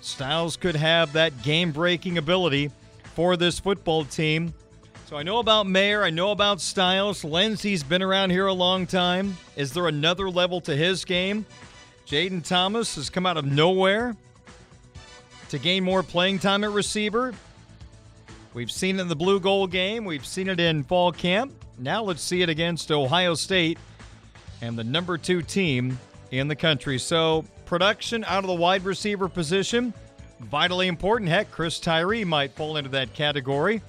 Styles could have that game breaking ability for this football team. So I know about Mayer, I know about Styles. Lenzy's been around here a long time. Is there another level to his game? Jayden Thomas has come out of nowhere to gain more playing time at receiver. We've seen it in the Blue Gold game, we've seen it in fall camp. Now let's see it against Ohio State and the number two team in the country. So production out of the wide receiver position vitally important. Heck, Chris Tyree might fall into that category.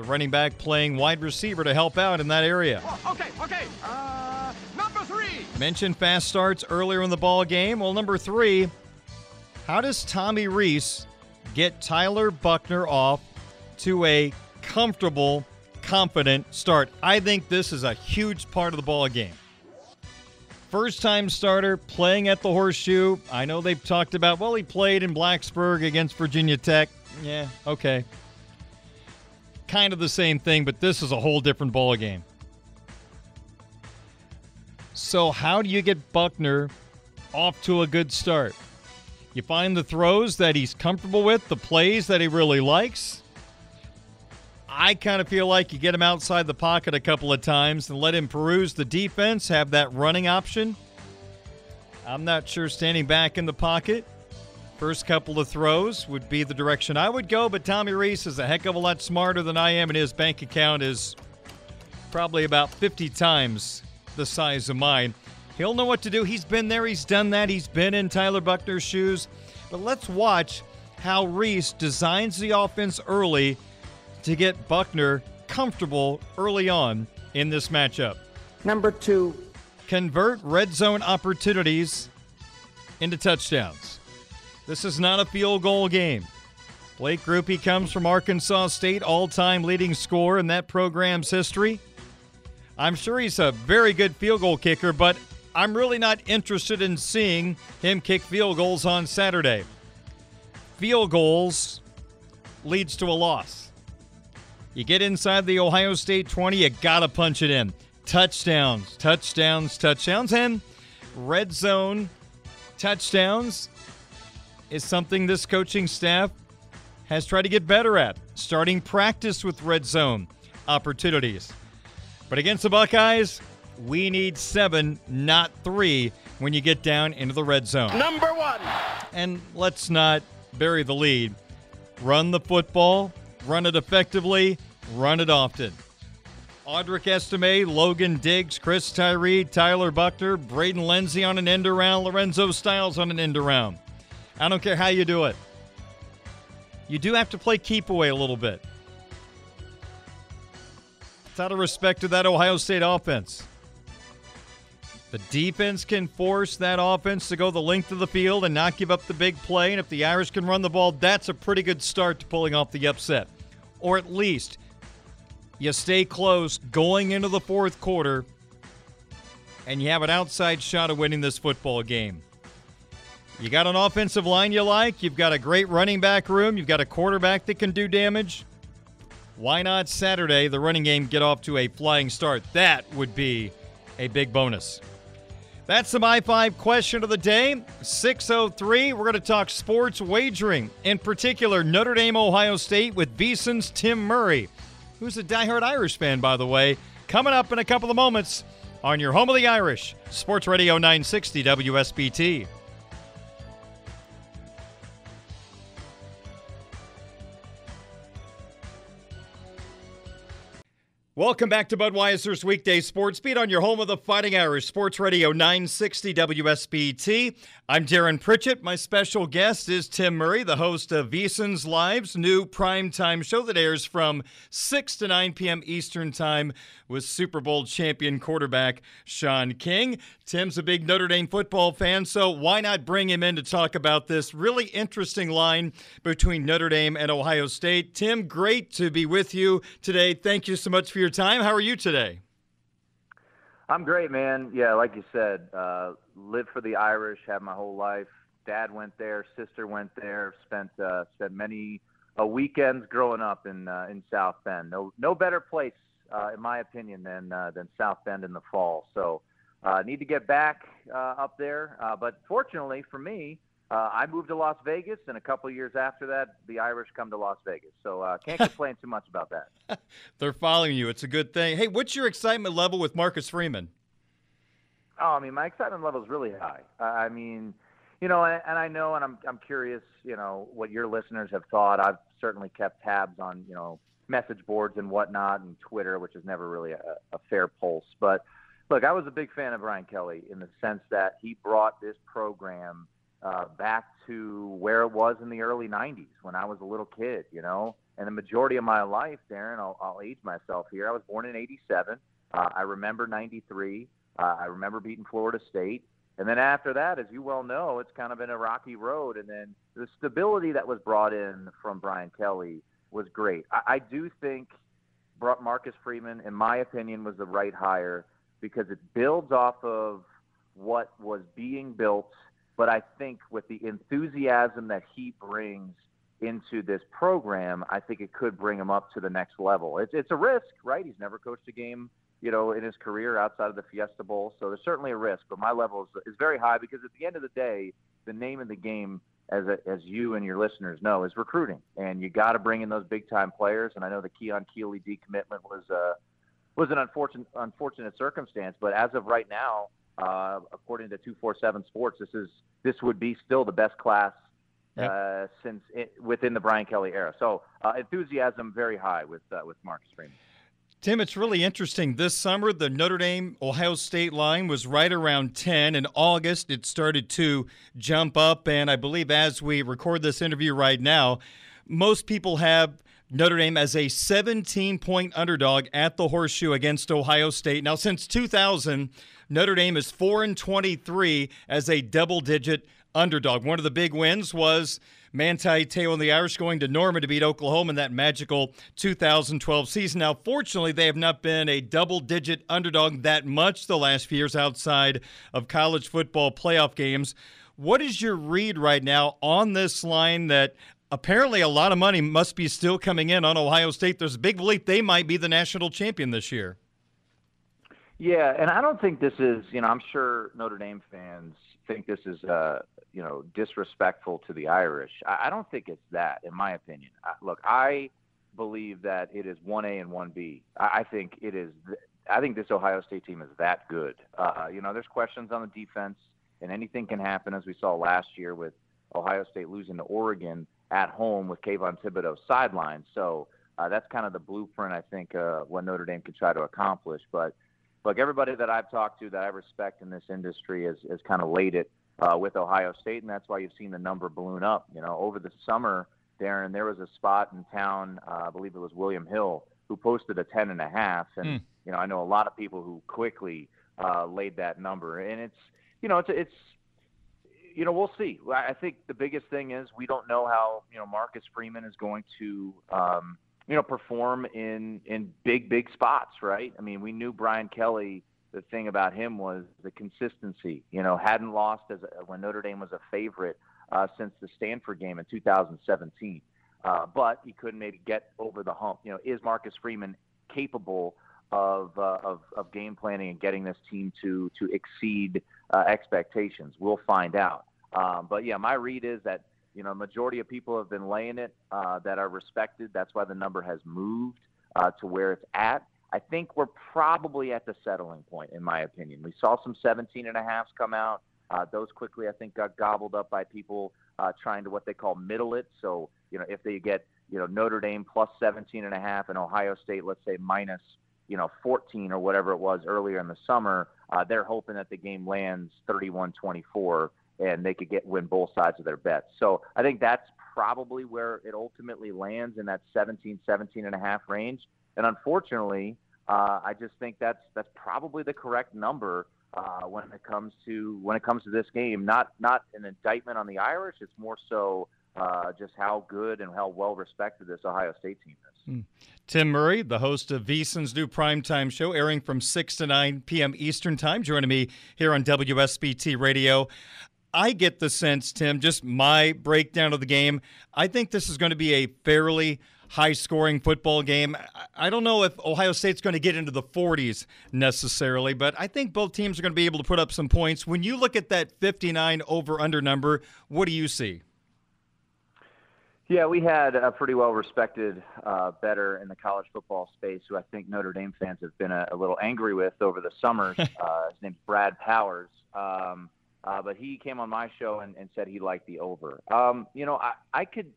The running back playing wide receiver to help out in that area. Oh, okay, okay. Uh, number three. Mentioned fast starts earlier in the ball game. Well, number three, how does Tommy Rees get Tyler Buchner off to a comfortable, confident start? I think this is a huge part of the ball game. First time starter playing at the Horseshoe. I know they've talked about, well, he played in Blacksburg against Virginia Tech. Yeah, okay. Kind of the same thing, but this is a whole different ball game. So, how do you get Buchner off to a good start? You find the throws that he's comfortable with, the plays that he really likes. I kind of feel like you get him outside the pocket a couple of times and let him peruse the defense, have that running option. I'm not sure standing back in the pocket. First couple of throws would be the direction I would go, but Tommy Rees is a heck of a lot smarter than I am, and his bank account is probably about 50 times the size of mine. He'll know what to do. He's been there, he's done that, he's been in Tyler Buchner's shoes. But let's watch how Rees designs the offense early to get Buchner comfortable early on in this matchup. Number two, convert red zone opportunities into touchdowns. This is not a field goal game. Blake Grupe comes from Arkansas State, all time leading scorer in that program's history. I'm sure he's a very good field goal kicker, but I'm really not interested in seeing him kick field goals on Saturday. Field goals leads to a loss. You get inside the Ohio State 20, you got to punch it in. Touchdowns, touchdowns, touchdowns, and red zone touchdowns is something this coaching staff has tried to get better at. Starting practice with red zone opportunities. But against the Buckeyes, we need seven, not three, when you get down into the red zone. Number one. And let's not bury the lead. Run the football, run it effectively, run it often. Audric Estime, Logan Diggs, Chris Tyree, Tyler Buchner, Braden Lenzy on an end around, Lorenzo Styles on an end around. I don't care how you do it. You do have to play keep away a little bit. It's out of respect to that Ohio State offense. The defense can force that offense to go the length of the field and not give up the big play. And if the Irish can run the ball, that's a pretty good start to pulling off the upset. Or at least you stay close going into the fourth quarter and you have an outside shot of winning this football game. You got an offensive line you like, you've got a great running back room, you've got a quarterback that can do damage. Why not Saturday, the running game, get off to a flying start? That would be a big bonus. That's the My 5 question of the day. 603, we're going to talk sports wagering, in particular Notre Dame, Ohio State with VSiN's Tim Murray, who's a diehard Irish fan, by the way. Coming up in a couple of moments on your home of the Irish, Sports Radio 960 WSBT. Welcome back to Budweiser's weekday sports beat on your home of the Fighting Irish Sports Radio 960 WSBT. I'm Darren Pritchett. My special guest is Tim Murray, the host of VSiN's Live's new primetime show that airs from 6 to 9 p.m. Eastern Time with Super Bowl champion quarterback Shaun King. Tim's a big Notre Dame football fan, so why not bring him in to talk about this really interesting line between Notre Dame and Ohio State? Tim, great to be with you today. Thank you so much for your time. How are you today? I'm great, man. Yeah, like you said, uh, lived for the Irish, had my whole life. Dad went there, sister went there. Spent uh, spent many uh, weekends growing up in uh, in South Bend. No no better place, uh, in my opinion, than uh, than South Bend in the fall. So uh, need to get back uh, up there. Uh, but fortunately for me, uh, I moved to Las Vegas, and a couple of years after that, the Irish come to Las Vegas. So uh, can't complain too much about that. They're following you. It's a good thing. Hey, what's your excitement level with Marcus Freeman? Oh, I mean, my excitement level is really high. I mean, you know, and, and I know, and I'm I'm curious, you know, what your listeners have thought. I've certainly kept tabs on, you know, message boards and whatnot, and Twitter, which is never really a, a fair pulse. But look, I was a big fan of Brian Kelly in the sense that he brought this program uh, back to where it was in the early 90s when I was a little kid, you know. And the majority of my life, Darren, I'll, I'll age myself here. I was born in 87. Uh, I remember 93. Uh, I remember beating Florida State. And then after that, as you well know, it's kind of been a rocky road. And then the stability that was brought in from Brian Kelly was great. I, I do think Marcus Freeman, in my opinion, was the right hire because it builds off of what was being built. But I think with the enthusiasm that he brings into this program, I think it could bring him up to the next level. It's, it's a risk, right? He's never coached a game you know, in his career outside of the Fiesta Bowl. So there's certainly a risk, but my level is, is very high because at the end of the day, the name of the game, as a, as you and your listeners know, is recruiting, and you got to bring in those big time players. And I know the Keon Keeley decommitment was uh, was an unfortunate unfortunate circumstance, but as of right now, uh, according to 247 Sports, this is this would be still the best class yep. uh, since it, within the Brian Kelly era. So uh, enthusiasm very high with uh, with Marcus Freeman. Tim, it's really interesting. This summer, the Notre Dame Ohio State line was right around 10. In August, it started to jump up. And I believe as we record this interview right now, most people have Notre Dame as a 17 point underdog at the horseshoe against Ohio State. Now, since 2000, Notre Dame is 4 and 23 as a double digit underdog. One of the big wins was Manti Te'o and the Irish going to Norman to beat Oklahoma in that magical 2012 season. Now, fortunately, they have not been a double digit underdog that much the last few years outside of college football playoff games. What is your read right now on this line that apparently a lot of money must be still coming in on Ohio State? There's a big belief they might be the national champion this year. Yeah, and I don't think this is, you know, I'm sure Notre Dame fans think this is uh, you know disrespectful to the Irish. I, I don't think it's that, in my opinion. I, look, I believe that it is one A and one B. I, I think it is. Th- I think this Ohio State team is that good. Uh, you know, there's questions on the defense, and anything can happen, as we saw last year with Ohio State losing to Oregon at home with Kayvon Thibodeaux sidelined. So uh, that's kind of the blueprint I think uh, what Notre Dame could try to accomplish. But look, everybody that I've talked to that I respect in this industry has, has kind of laid it uh, with Ohio State, and that's why you've seen the number balloon up. You know, over the summer, Darren, there was a spot in town, uh, I believe it was William Hill, who posted a ten and a half, and mm. you know, I know a lot of people who quickly uh, laid that number, and it's you know, it's it's you know, we'll see. I think the biggest thing is we don't know how you know Marcus Freeman is going to. Um, you know, perform in in big big spots, right? I mean, we knew Brian Kelly the thing about him was the consistency. You know, hadn't lost as a, when Notre Dame was a favorite uh, since the Stanford game in 2017. Uh, but he couldn't maybe get over the hump. You know, is Marcus Freeman capable of, uh, of, of game planning and getting this team to to exceed uh, expectations? We'll find out. Um, but yeah, my read is that you know majority of people have been laying it uh, that are respected. That's why the number has moved uh, to where it's at. I think we're probably at the settling point, in my opinion. We saw some 17 and a halfs come out. Uh, those quickly, I think, got gobbled up by people uh, trying to what they call middle it. So, you know, if they get, you know, Notre Dame plus 17 and a half and Ohio State, let's say minus, you know, 14 or whatever it was earlier in the summer, uh, they're hoping that the game lands 31-24 and they could get win both sides of their bets. So I think that's probably where it ultimately lands in that 17, 17 and a half range. And unfortunately, uh, I just think that's that's probably the correct number uh, when it comes to when it comes to this game. Not not an indictment on the Irish. It's more so uh, just how good and how well respected this Ohio State team is. Mm. Tim Murray, the host of VSiN's new primetime show, airing from 6 to 9 p.m. Eastern Time, joining me here on WSBT Radio. I get the sense, Tim, just my breakdown of the game. I think this is going to be a fairly high scoring football game. I don't know if Ohio State's going to get into the 40s necessarily, but I think both teams are going to be able to put up some points. When you look at that 59 over under number, what do you see? Yeah, we had a pretty well respected uh, better in the college football space who I think Notre Dame fans have been a, a little angry with over the summers. uh, his name's Brad Powers. Um, uh, but he came on my show and, and said he liked the over. Um, you know, I, I could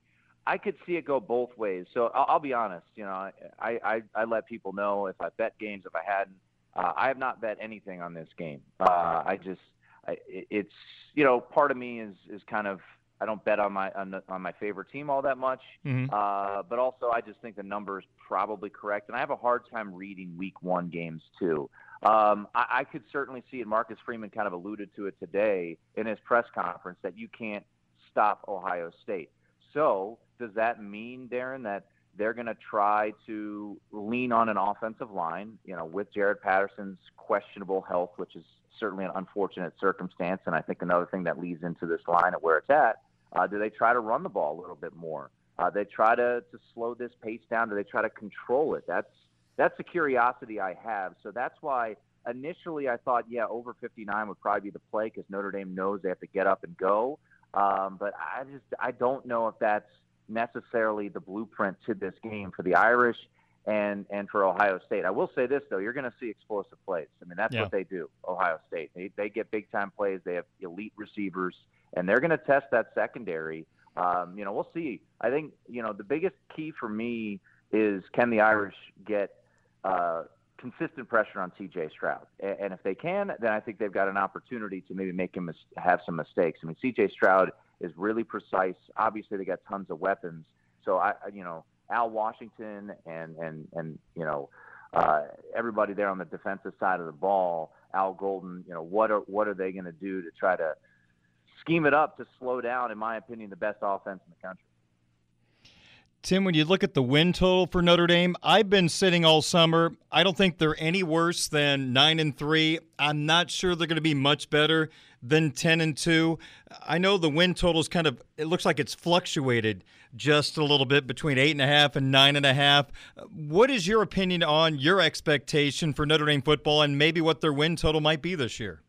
I could see it go both ways. So I'll, I'll be honest. You know, I, I I let people know if I bet games if I hadn't. Uh, I have not bet anything on this game. Uh, I just I, it's you know part of me is is kind of I don't bet on my on, the, on my favorite team all that much. Mm-hmm. Uh, but also, I just think the number is probably correct, and I have a hard time reading Week One games too. Um, I, I could certainly see, and Marcus Freeman kind of alluded to it today in his press conference, that you can't stop Ohio State. So, does that mean, Darren, that they're going to try to lean on an offensive line, you know, with Jarrett Patterson's questionable health, which is certainly an unfortunate circumstance, and I think another thing that leads into this line of where it's at. Uh, do they try to run the ball a little bit more? Uh, they try to, to slow this pace down. Do they try to control it? That's that's the curiosity I have. So that's why initially I thought, yeah, over 59 would probably be the play because Notre Dame knows they have to get up and go. Um, but I just I don't know if that's necessarily the blueprint to this game for the Irish and and for Ohio State. I will say this though, you're going to see explosive plays. I mean, that's Yeah. what they do. Ohio State. They they get big time plays. They have elite receivers, and they're going to test that secondary. Um, you know, we'll see. I think you know the biggest key for me is can the Irish get uh, consistent pressure on C.J. Stroud, and if they can, then I think they've got an opportunity to maybe make him have some mistakes. I mean, C.J. Stroud is really precise. Obviously, they got tons of weapons. So I- you know, Al Washington and and and you know uh, everybody there on the defensive side of the ball, Al Golden. You know, what are what are they going to do to try to scheme it up to slow down? In my opinion, the best offense in the country. Tim, when you look at the win total for Notre Dame, I've been sitting all summer. I don't think they're any worse than nine and three. I'm not sure they're going to be much better than ten and two. I know the win total's kind of it looks like it's fluctuated just a little bit between eight and a half and nine and a half. What is your opinion on your expectation for Notre Dame football and maybe what their win total might be this year?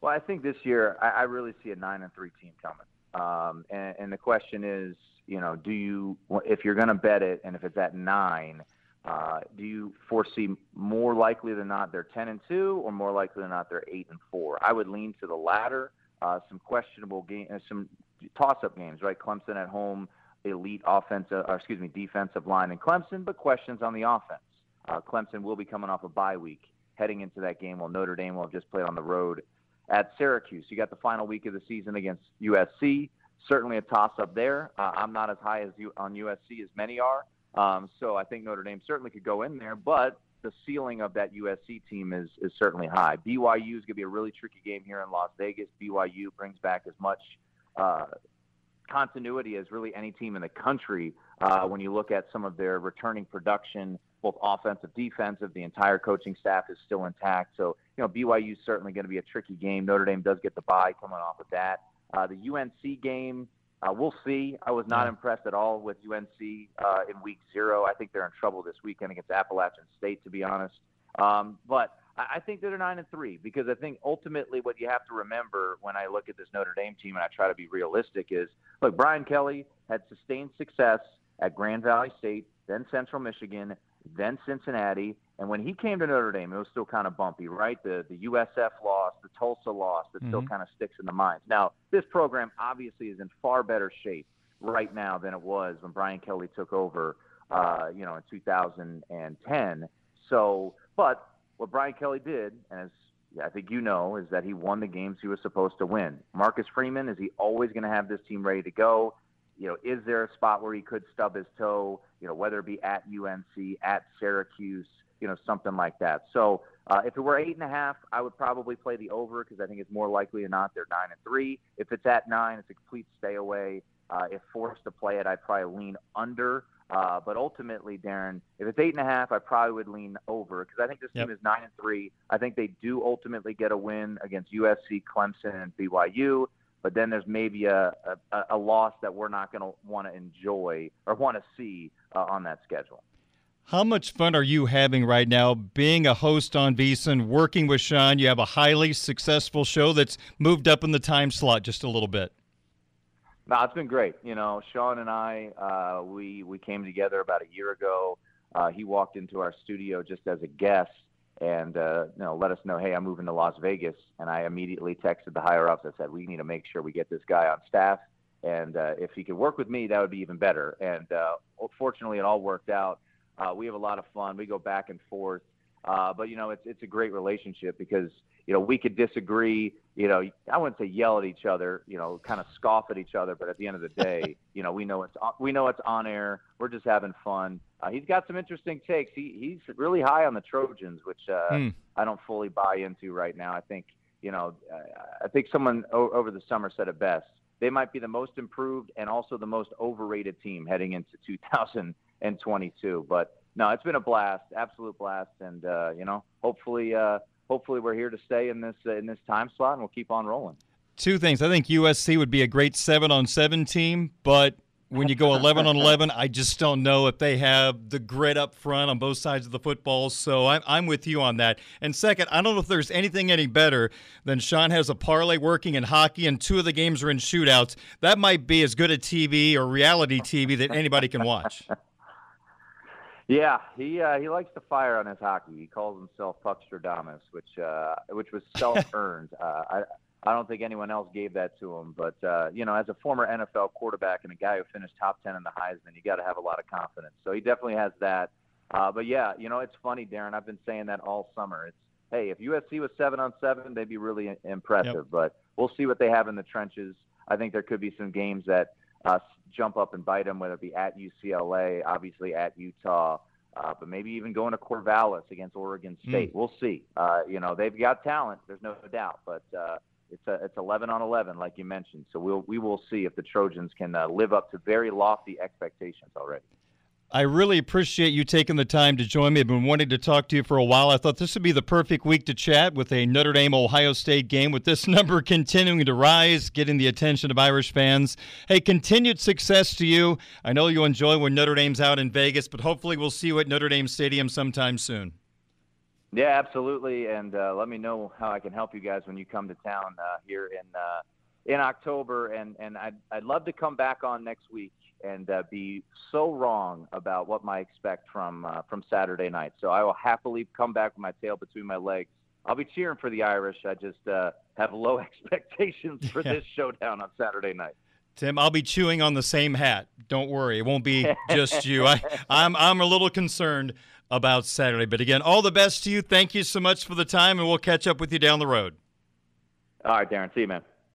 Well, I think this year I, I really see a nine and three team coming. Um, and, and the question is, you know, do you, if you're going to bet it, and if it's at nine, uh, do you foresee more likely than not they're ten and two, or more likely than not they're eight and four? I would lean to the latter. Uh, some questionable game, uh, some toss-up games, right? Clemson at home, elite offensive, or excuse me, defensive line in Clemson, but questions on the offense. Uh, Clemson will be coming off a bye week heading into that game, while Notre Dame will have just played on the road at Syracuse. You got the final week of the season against USC. Certainly a toss-up there. Uh, I'm not as high as you on USC as many are, um, so I think Notre Dame certainly could go in there, but the ceiling of that USC team is is certainly high. BYU is going to be a really tricky game here in Las Vegas. BYU brings back as much uh, continuity as really any team in the country uh, when you look at some of their returning production, both offensive, defensive. The entire coaching staff is still intact. So, you know, BYU is certainly going to be a tricky game. Notre Dame does get the bye coming off of that. Uh, the UNC game, uh, we'll see. I was not impressed at all with UNC uh, in week zero. I think they're in trouble this weekend against Appalachian State, to be honest. Um, but I I think they're nine and three because I think ultimately what you have to remember when I look at this Notre Dame team and I try to be realistic is look, Brian Kelly had sustained success at Grand Valley State, then Central Michigan, then Cincinnati, and when he came to Notre Dame, it was still kind of bumpy, right? The the USF loss, the Tulsa loss, that still Mhm. kind of sticks in the minds. Now, this program obviously is in far better shape right now than it was when Brian Kelly took over, uh, you know, in 2010. So, but what Brian Kelly did, and as I think you know, is that he won the games he was supposed to win. Marcus Freeman, is he always going to have this team ready to go? You know, is there a spot where he could stub his toe? You know, whether it be at UNC, at Syracuse, you know, something like that. So uh, if it were eight and a half, I would probably play the over because I think it's more likely than not they're nine and three. If it's at nine, it's a complete stay away. Uh, if forced to play it, I'd probably lean under. Uh, but ultimately, Darren, if it's eight and a half, I probably would lean over because I think this Yep. team is nine and three. I think they do ultimately get a win against USC, Clemson, and BYU. But then there's maybe a a, a loss that we're not going to want to enjoy or want to see uh, on that schedule. How much fun are you having right now being a host on VSiN, working with Shaun? You have a highly successful show that's moved up in the time slot just a little bit. No, it's been great. You know, Shaun and I, uh, we we came together about a year ago. Uh, he walked into our studio just as a guest and uh, you know let us know, hey, I'm moving to Las Vegas, and I immediately texted the higher ups. I said, we need to make sure we get this guy on staff, and uh, if he could work with me, that would be even better. And uh, fortunately, it all worked out. Uh, we have a lot of fun. We go back and forth. Uh, but you know, it's it's a great relationship because you know we could disagree. You know, I wouldn't say yell at each other. You know, kind of scoff at each other. But at the end of the day, you know, we know it's on, we know it's on air. We're just having fun. Uh, he's got some interesting takes. He he's really high on the Trojans, which uh, Hmm. I don't fully buy into right now. I think you know, I- I think someone o- over the summer said it best. They might be the most improved and also the most overrated team heading into 2022. But no, it's been a blast, absolute blast, and uh, you know, hopefully, uh, hopefully we're here to stay in this uh, in this time slot, and we'll keep on rolling. Two things. I think USC would be a great seven on seven team, but when you go 11 on 11, I just don't know if they have the grit up front on both sides of the football. So I'm, I'm with you on that. And second, I don't know if there's anything any better than Shaun has a parlay working in hockey and two of the games are in shootouts. That might be as good a TV or reality TV that anybody can watch. Yeah, he uh, he likes to fire on his hockey. He calls himself Puckstradamus, which uh, which was self-earned. uh, I I don't think anyone else gave that to him. But uh, you know, as a former NFL quarterback and a guy who finished top ten in the Heisman, you got to have a lot of confidence. So he definitely has that. Uh, but yeah, you know, it's funny, Darren. I've been saying that all summer. It's hey, if USC was seven on seven, they'd be really impressive. Yep. But we'll see what they have in the trenches. I think there could be some games that uh, jump up and bite them, whether it be at UCLA, obviously at Utah, uh, but maybe even going to Corvallis against Oregon State. We'll see. Uh, you know, they've got talent. There's no doubt, but uh, it's a, it's 11 on 11, like you mentioned. So we'll we will see if the Trojans can uh, live up to very lofty expectations already. I really appreciate you taking the time to join me. I've been wanting to talk to you for a while. I thought this would be the perfect week to chat with a Notre Dame Ohio State game with this number continuing to rise, getting the attention of Irish fans. Hey, continued success to you. I know you enjoy when Notre Dame's out in Vegas, but hopefully we'll see you at Notre Dame Stadium sometime soon. Yeah, absolutely. And uh, let me know how I can help you guys when you come to town uh, here in uh, in October. And and I'd I'd love to come back on next week and uh, be so wrong about what I expect from uh, from Saturday night. So I will happily come back with my tail between my legs. I'll be cheering for the Irish. I just uh, have low expectations for Yeah. this showdown on Saturday night. Tim, I'll be chewing on the same hat. Don't worry, it won't be just you. I, I'm I'm a little concerned about Saturday, but again, all the best to you. Thank you so much for the time, and we'll catch up with you down the road. All right, Darren. See you, man.